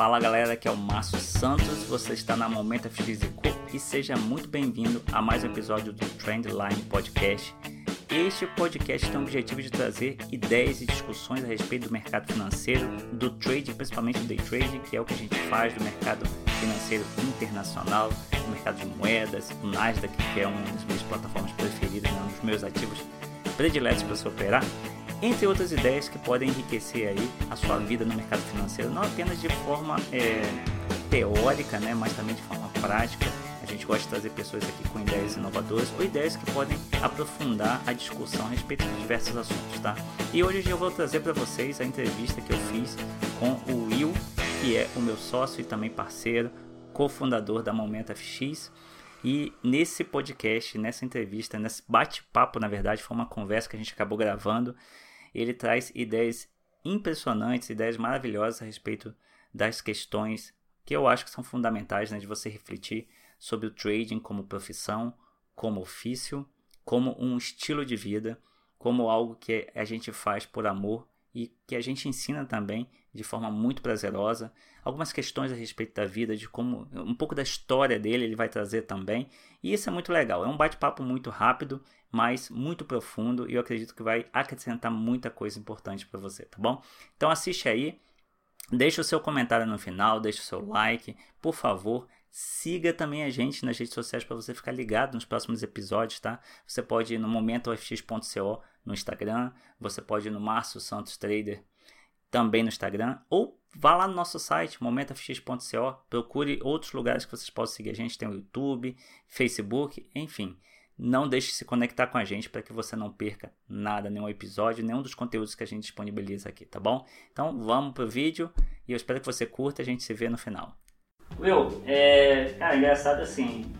Fala galera, aqui é o Márcio Santos, você está na Momento FX e seja muito bem-vindo a mais um episódio do Trendline Podcast. Este podcast tem o objetivo de trazer ideias e discussões a respeito do mercado financeiro, do trade, principalmente do day trading, que é o que a gente faz do mercado financeiro internacional, do mercado de moedas, o Nasdaq, que é uma das minhas plataformas preferidas, né, um dos meus ativos prediletos para se operar entre outras ideias que podem enriquecer aí a sua vida no mercado financeiro, não apenas de forma é, teórica, né, mas também de forma prática. A gente gosta de trazer pessoas aqui com ideias inovadoras ou ideias que podem aprofundar a discussão a respeito de diversos assuntos, tá? E hoje eu vou trazer para vocês a entrevista que eu fiz com o Will, que é o meu sócio e também parceiro, cofundador da Momento FX. E nesse podcast, nessa entrevista, nesse bate-papo, na verdade, foi uma conversa que a gente acabou gravando ele traz ideias impressionantes, ideias maravilhosas a respeito das questões que eu acho que são fundamentais né, de você refletir sobre o trading como profissão, como ofício, como um estilo de vida, como algo que a gente faz por amor e que a gente ensina também de forma muito prazerosa. Algumas questões a respeito da vida, de como um pouco da história dele ele vai trazer também. E isso é muito legal. É um bate-papo muito rápido, mas muito profundo e eu acredito que vai acrescentar muita coisa importante para você, tá bom? Então assiste aí. Deixa o seu comentário no final, deixa o seu like, por favor. Siga também a gente nas redes sociais para você ficar ligado nos próximos episódios, tá? Você pode ir no momentofx.co no Instagram, você pode ir no Márcio Santos Trader também no Instagram, ou vá lá no nosso site, momentofx.co, procure outros lugares que vocês possam seguir a gente, tem o YouTube, Facebook, enfim. Não deixe de se conectar com a gente para que você não perca nada, nenhum episódio, nenhum dos conteúdos que a gente disponibiliza aqui, tá bom? Então vamos pro vídeo e eu espero que você curta, a gente se vê no final. Will, é, cara, engraçado assim,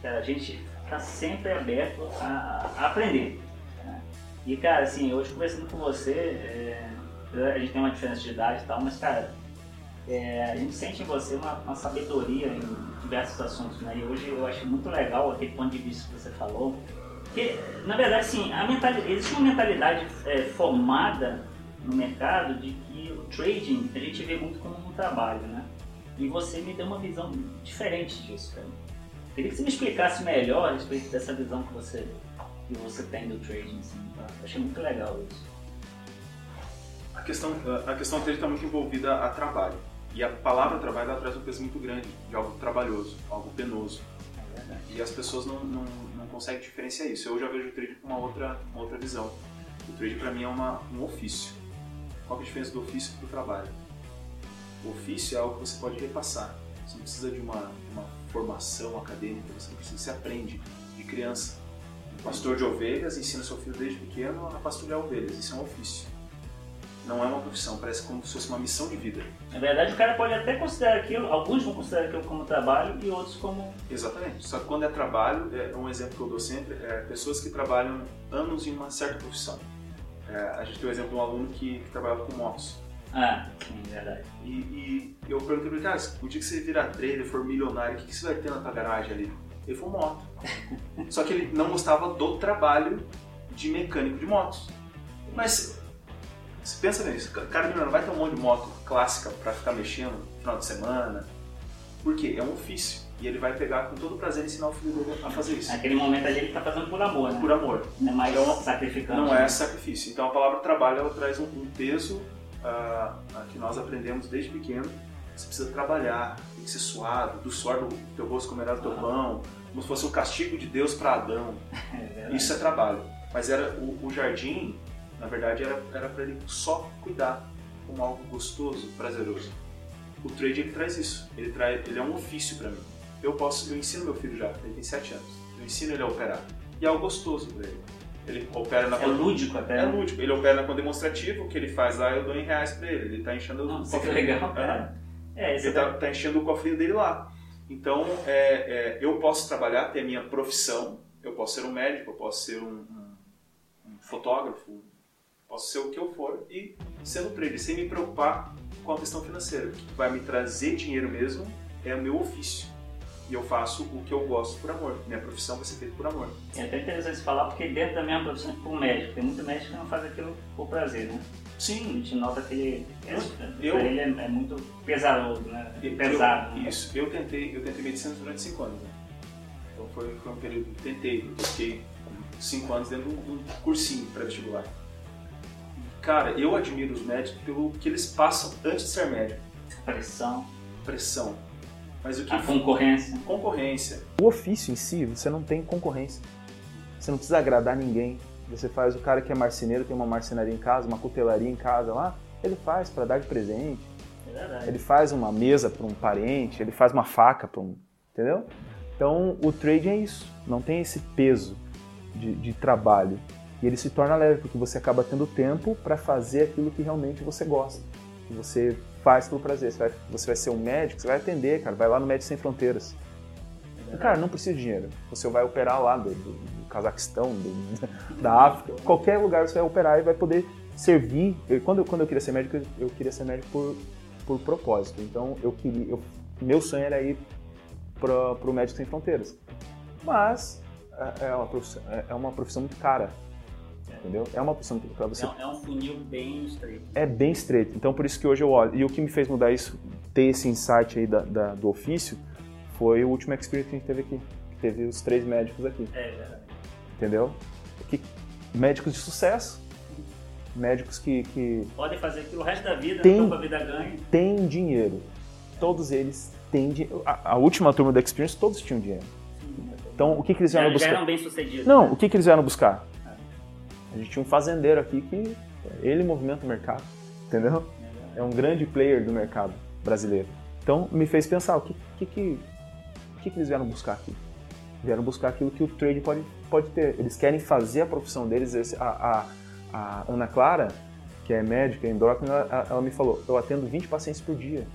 cara, a gente tá sempre aberto a, a aprender. Né? E cara, assim, hoje conversando com você, é, a gente tem uma diferença de idade e tal, mas cara, é, a gente sente em você uma, uma, sabedoria em diversos assuntos, né? E hoje eu acho muito legal aquele ponto de vista que você falou, que na verdade, sim, a mentalidade, existe uma mentalidade é, formada no mercado de que o trading a gente vê muito como um trabalho, né? E você me deu uma visão diferente disso, cara. Queria que você me explicasse melhor a respeito dessa visão que você, que você tem do trading. Assim, tá? Achei muito legal isso. Questão, a questão dele está muito envolvida a trabalho. E a palavra trabalho ela traz um peso muito grande de algo trabalhoso, algo penoso. É e as pessoas não, não, não conseguem diferenciar isso. Eu já vejo o trade com uma outra, uma outra visão. O trade para mim é uma, um ofício. Qual é a diferença do ofício para o trabalho? O ofício é algo que você pode repassar. Você não precisa de uma, uma formação acadêmica, você precisa, você aprende de criança. Um pastor de ovelhas ensina seu filho desde pequeno a pastorear ovelhas. Isso é um ofício. Não é uma profissão, parece como se fosse uma missão de vida. Na verdade, o cara pode até considerar aquilo, alguns vão considerar aquilo como trabalho e outros como. Exatamente. Só que quando é trabalho, é um exemplo que eu dou sempre, é pessoas que trabalham anos em uma certa profissão. É, a gente tem o exemplo de um aluno que, que trabalhava com motos. Ah, sim, verdade. E, e eu perguntei pra ele, cara, o dia que você virar trader, for milionário, o que, que você vai ter na tua garagem ali? Ele falou moto. Só que ele não gostava do trabalho de mecânico de motos. Mas você pensa nisso, cara não vai ter um monte de moto clássica para ficar mexendo no final de semana. Por quê? É um ofício. E ele vai pegar com todo prazer ensinar o filho dele a fazer isso. Naquele momento ali ele está fazendo por amor, né? Por amor. Não é mais sacrificando. Não é sacrifício. Então a palavra trabalho ela traz um, peso uh, que nós aprendemos desde pequeno, você precisa trabalhar, tem que ser suado, do suor do teu rosto comerá do teu ah. pão, como se fosse um castigo de Deus para Adão. É Isso é trabalho. Mas era o, o jardim, na verdade, era para ele só cuidar como algo gostoso, prazeroso. O trade ele traz isso. Ele traz, ele é um ofício para mim. Eu posso, eu ensino meu filho já, ele tem 7 anos. Eu ensino ele a operar. E é algo gostoso para ele. Ele opera na É lúdico até. É né? lúdico. Ele opera na demonstrativo, o que ele faz lá eu dou em reais pra ele. Ele tá enchendo Não, o cofrinho. legal, cara. É, ele tá, tá, enchendo o cofrinho dele lá. Então, é, é, eu posso trabalhar, ter a minha profissão, eu posso ser um médico, eu posso ser um, um, um fotógrafo, posso ser o que eu for e um trader, sem me preocupar com a questão financeira. O que vai me trazer dinheiro mesmo é o meu ofício e eu faço o que eu gosto por amor. Minha profissão vai ser feita por amor. É até interessante falar porque dentro da minha profissão, como médico, tem muito médico que não faz aquilo por prazer, né? Sim. A gente nota que ele, eu, ele é, é, muito pesaroso, né? Pesado. Eu, né? Isso. Eu tentei, eu tentei medicina durante cinco anos. Né? Então foi, foi um período que tentei. Eu fiquei cinco anos dentro de um cursinho pré-vestibular. Cara, eu admiro os médicos pelo que eles passam antes de ser médico. Pressão. Pressão. Mas o que a concorrência. Concorrência. O ofício em si, você não tem concorrência. Você não precisa agradar ninguém. Você faz o cara que é marceneiro, tem uma marcenaria em casa, uma cutelaria em casa lá, ele faz para dar de presente. É ele faz uma mesa para um parente, ele faz uma faca para um. Entendeu? Então o trading é isso. Não tem esse peso de, de trabalho. E ele se torna leve, porque você acaba tendo tempo para fazer aquilo que realmente você gosta. Que você faz pelo prazer. Você vai, você vai ser um médico, você vai atender, cara. Vai lá no Médicos Sem Fronteiras. E, cara, não precisa de dinheiro. Você vai operar lá do, do, do Cazaquistão, do, da África, qualquer lugar você vai operar e vai poder servir. Eu, quando, eu, quando eu queria ser médico, eu queria ser médico por, por propósito. Então, eu queria, eu, meu sonho era ir para o Médico Sem Fronteiras. Mas é, é uma é, é uma profissão muito cara entendeu? É uma opção para você. É, é, um funil bem estreito. É bem estreito. Então por isso que hoje eu olho. E o que me fez mudar isso, ter esse insight aí da, da, do ofício, foi o último experience que a gente teve aqui. Que teve os três médicos aqui. É verdade. Entendeu? Que, médicos de sucesso. Médicos que, que. Podem fazer aquilo o resto da vida, tem, a vida ganha. Tem dinheiro. Todos eles têm dinheiro. A, a última turma da Experience, todos tinham dinheiro. Então, o que, que eles vieram já, buscar? Já eram bem sucedidos. Não, né? o que, que eles vieram buscar? A gente tinha um fazendeiro aqui que ele movimenta o mercado, entendeu? É um grande player do mercado brasileiro. Então me fez pensar o que que, que, que, que eles vieram buscar aqui. Vieram buscar aquilo que o trade pode, pode ter. Eles querem fazer a profissão deles. A, a, a Ana Clara, que é médica, endócrina, ela, ela, me falou: eu atendo 20 pacientes por dia.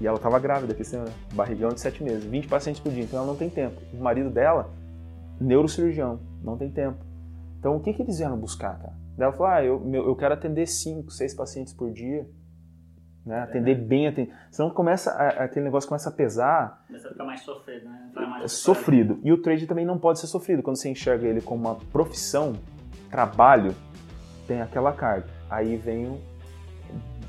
E ela estava grávida, que assim, barrigão de 7 meses, 20 pacientes por dia, então ela não tem tempo. O marido dela, neurocirurgião, não tem tempo. Então, o que, que eles vieram buscar, cara? Ela falou, ah, eu, eu quero atender cinco, seis pacientes por dia. Né? Atender é. bem, atender. senão começa a, aquele negócio começa a pesar. Começa a ficar mais sofrido, né? Mais é sofrido. E o trade também não pode ser sofrido. Quando você enxerga ele como uma profissão, trabalho, tem aquela carga. Aí vem o,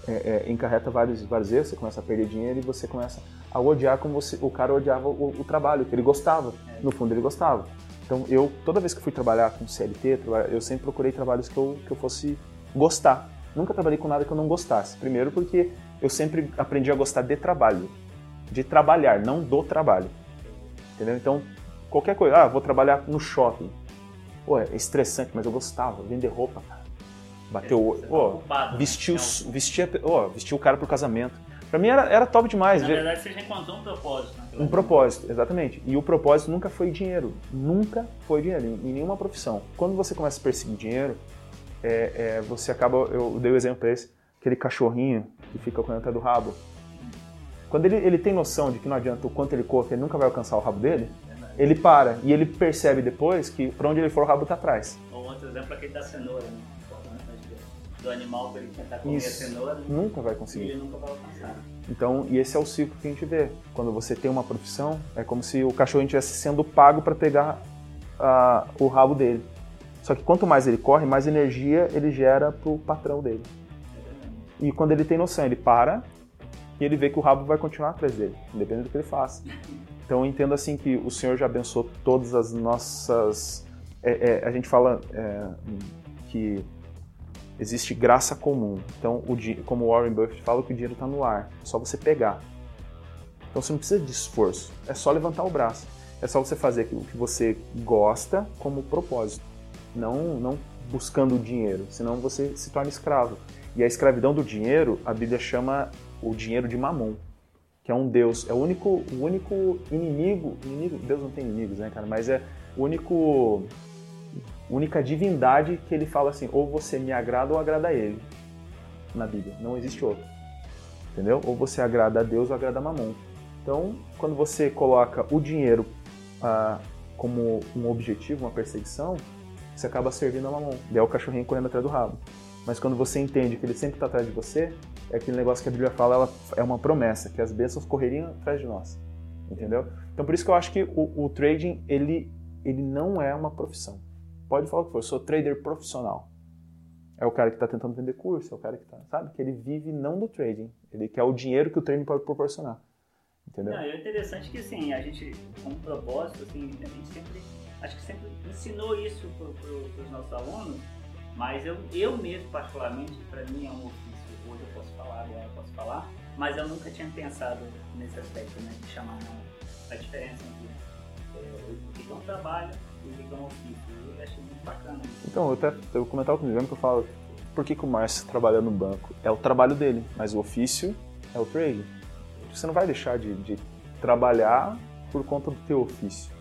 é, é, encarreta vários, vários erros, você começa a perder dinheiro e você começa a odiar como você, o cara odiava o, o trabalho, que ele gostava. É. No fundo ele gostava. Então, eu, toda vez que fui trabalhar com CLT, eu sempre procurei trabalhos que eu, que eu fosse gostar. Nunca trabalhei com nada que eu não gostasse. Primeiro porque eu sempre aprendi a gostar de trabalho. De trabalhar, não do trabalho. Entendeu? Então, qualquer coisa. Ah, vou trabalhar no shopping. Pô, é estressante, mas eu gostava. Vender roupa, cara. Bateu o olho. Tá vestiu, né? vestia, oh, vestiu o cara pro casamento. Pra mim era, era top demais. Na verdade, você já encontrou um propósito. Né? Um propósito, exatamente. E o propósito nunca foi dinheiro. Nunca foi dinheiro, em, nenhuma profissão. Quando você começa a perseguir dinheiro, é, é, você acaba. Eu dei o um exemplo pra esse, aquele cachorrinho que fica com a do rabo. Quando ele, ele tem noção de que não adianta o quanto ele corre, ele nunca vai alcançar o rabo dele, ele para e ele percebe depois que para onde ele for o rabo tá atrás. Um outro exemplo é aquele da cenoura, né? Do animal para ele tentar comer Isso. a cenoura. Nunca vai conseguir. Ele nunca vai alcançar. Então, e esse é o ciclo que a gente vê. Quando você tem uma profissão, é como se o cachorro estivesse sendo pago para pegar o rabo dele. Só que quanto mais ele corre, mais energia ele gera pro patrão dele. E quando ele tem noção, ele para e ele vê que o rabo vai continuar atrás dele, independente do que ele faça. Então eu entendo assim que o Senhor já abençoou todas as nossas. É, é, a gente fala é, que existe graça comum. Então, o, como Warren Buffett fala, que o dinheiro está no ar, é só você pegar. Então você não precisa de esforço, é só levantar o braço. É só você fazer aquilo que você gosta como propósito, não, não buscando o dinheiro, senão você se torna escravo. E a escravidão do dinheiro, a Bíblia chama o dinheiro de mamon, que é um Deus, é o único, o único inimigo, inimigo, Deus não tem inimigos, né, cara, mas é o único única divindade que ele fala assim, ou você me agrada ou agrada a ele. Na Bíblia, não existe outro. Entendeu? Ou você agrada a Deus ou agrada a Mamon. Então, quando você coloca o dinheiro ah, como um objetivo, uma perseguição, você acaba servindo a Mamon. É o cachorrinho correndo atrás do rabo. Mas quando você entende que ele sempre está atrás de você, é aquele negócio que a Bíblia fala, ela é uma promessa, que as bênçãos correriam atrás de nós. Entendeu? Então por isso que eu acho que o, o trading, ele, ele não é uma profissão. Pode falar o que for, sou trader profissional. É o cara que está tentando vender curso, é o cara que está, sabe? Que ele vive não do trading, ele quer o dinheiro que o trading pode proporcionar. Entendeu? Não, é interessante que sim, a gente, com um propósito, assim, a gente sempre, acho que sempre ensinou isso para pro, os nossos alunos, mas eu, eu mesmo, particularmente, para mim é um ofício, hoje eu posso falar, agora eu posso falar, mas eu nunca tinha pensado nesse aspecto, né, de chamar a diferença entre é, o que é um trabalho e o que é um ofício. Eu. Então, eu até eu comentava com o Guilherme que eu falo, por que, que o Márcio trabalha no banco? É o trabalho dele, mas o ofício é o trade. Você não vai deixar de, de trabalhar por conta do teu ofício.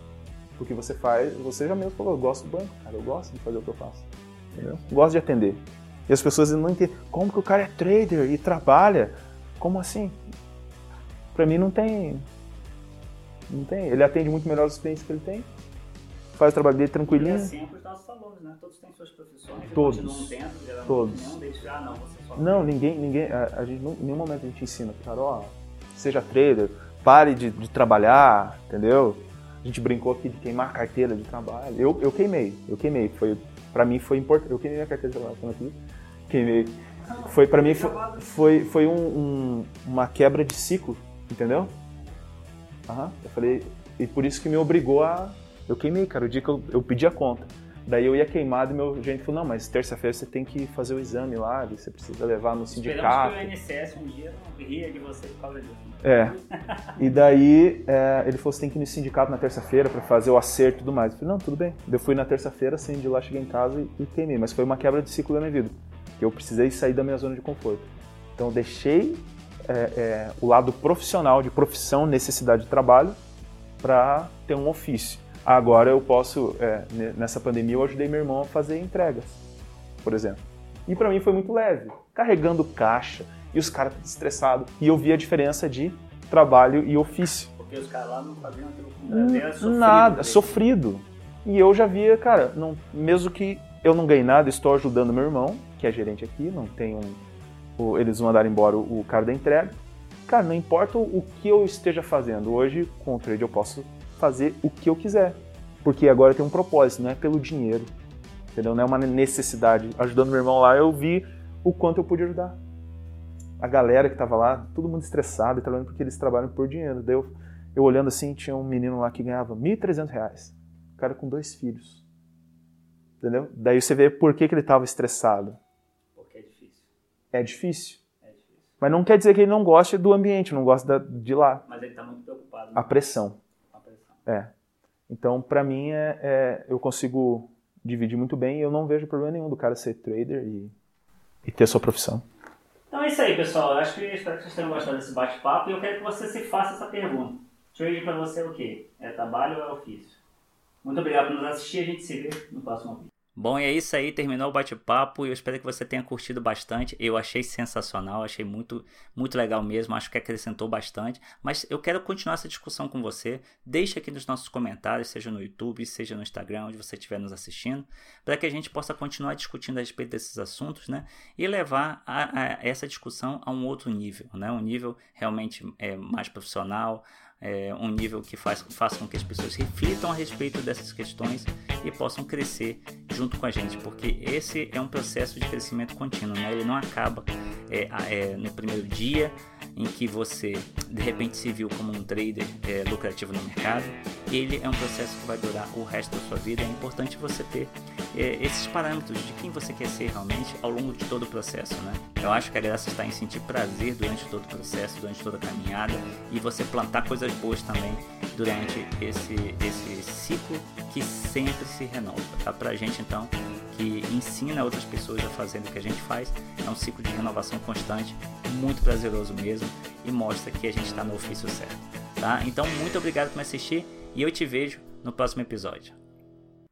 Porque você faz, você já mesmo falou, eu gosto do banco, cara, eu gosto de fazer o que eu faço. Entendeu? Gosto de atender. E as pessoas não entendem como que o cara é trader e trabalha. Como assim? Pra mim não tem. Não tem. Ele atende muito melhor os clientes que ele tem. Faz o trabalho dele tranquilinho. E assim é para os nossos alunos, né? Todos têm suas profissões. Todos. Tendo, Todos. Nenhum deles, ah, não, você só não, ninguém, ninguém. A, a gente, em nenhum momento a gente ensina, cara, ó, seja trader, pare de, de trabalhar, entendeu? A gente brincou aqui de queimar a carteira de trabalho. Eu, eu queimei, eu queimei. Foi, pra mim foi importante. Eu queimei a carteira de trabalho aqui. Queimei. Foi, pra mim foi, foi, foi um, um, uma quebra de ciclo, entendeu? Uhum. Eu falei, e por isso que me obrigou a. Eu queimei, cara, o dia que eu, eu pedi a conta. Daí eu ia queimado e meu gente falou, não, mas terça-feira você tem que fazer o exame lá, você precisa levar no sindicato. Esperamos que o INSS um dia não ria de você por causa disso. É. E daí é, ele falou, você tem que ir no sindicato na terça-feira para fazer o acerto e tudo mais. Eu falei, não, tudo bem. Eu fui na terça-feira, assim, de lá, cheguei em casa e, e queimei. Mas foi uma quebra de ciclo da minha vida. Eu precisei sair da minha zona de conforto. Então eu deixei é, é, o lado profissional, de profissão, necessidade de trabalho, para ter um ofício. Agora eu posso, é, nessa pandemia, eu ajudei meu irmão a fazer entregas, por exemplo. E para mim foi muito leve, carregando caixa e os caras estressados. E eu vi a diferença de trabalho e ofício. Porque os caras lá não faziam aquilo com sofrido. Nada, sofrido. E eu já via, cara, não, mesmo que eu não ganhei nada, estou ajudando meu irmão, que é gerente aqui, não tem um. eles mandaram embora o, o cara da entrega. Cara, não importa o que eu esteja fazendo, hoje com o trade eu posso fazer o que eu quiser. Porque agora tem um propósito, não é pelo dinheiro. Entendeu? Não é uma necessidade. Ajudando meu irmão lá, eu vi o quanto eu pude ajudar. A galera que estava lá, todo mundo estressado e trabalhando porque eles trabalham por dinheiro. Daí eu, eu olhando assim, tinha um menino lá que ganhava R$ 1.300. O cara com dois filhos. Entendeu? Daí você vê por que, que ele estava estressado. Porque é difícil. É difícil. É difícil. Mas não quer dizer que ele não goste do ambiente, não gosta de lá. Mas ele está muito preocupado. Né? A pressão. É. Então, para mim, é, é, eu consigo dividir muito bem e eu não vejo problema nenhum do cara ser trader e, e ter a sua profissão. Então é isso aí, pessoal. Acho que espero que vocês tenham gostado desse bate-papo e eu quero que você se faça essa pergunta. Trade para você é o quê? É trabalho ou é ofício? Muito obrigado por nos assistir. A gente se vê no próximo vídeo. Bom, e é isso aí, terminou o bate-papo e eu espero que você tenha curtido bastante. Eu achei sensacional, achei muito, muito legal mesmo, acho que acrescentou bastante. Mas eu quero continuar essa discussão com você. Deixe aqui nos nossos comentários, seja no YouTube, seja no Instagram, onde você estiver nos assistindo, para que a gente possa continuar discutindo a respeito desses assuntos, né? E levar a, a essa discussão a um outro nível, né? Um nível realmente é, mais profissional, é, um nível que faz, faça com que as pessoas reflitam a respeito dessas questões e possam crescer junto com a gente, porque esse é um processo de crescimento contínuo, né? ele não acaba é, é, no primeiro dia em que você de repente se viu como um trader é, lucrativo no mercado, ele é um processo que vai durar o resto da sua vida. É importante você ter é, esses parâmetros de quem você quer ser realmente ao longo de todo o processo. Né? Eu acho que a graça está em sentir prazer durante todo o processo, durante toda a caminhada e você plantar coisas boas também durante esse, esse ciclo que sempre se renova. Tá? Para a gente então que ensina outras pessoas a fazerem o que a gente faz. É um ciclo de renovação constante, muito prazeroso mesmo e mostra que a gente está no ofício certo. Tá? Então, muito obrigado por me assistir e eu te vejo no próximo episódio.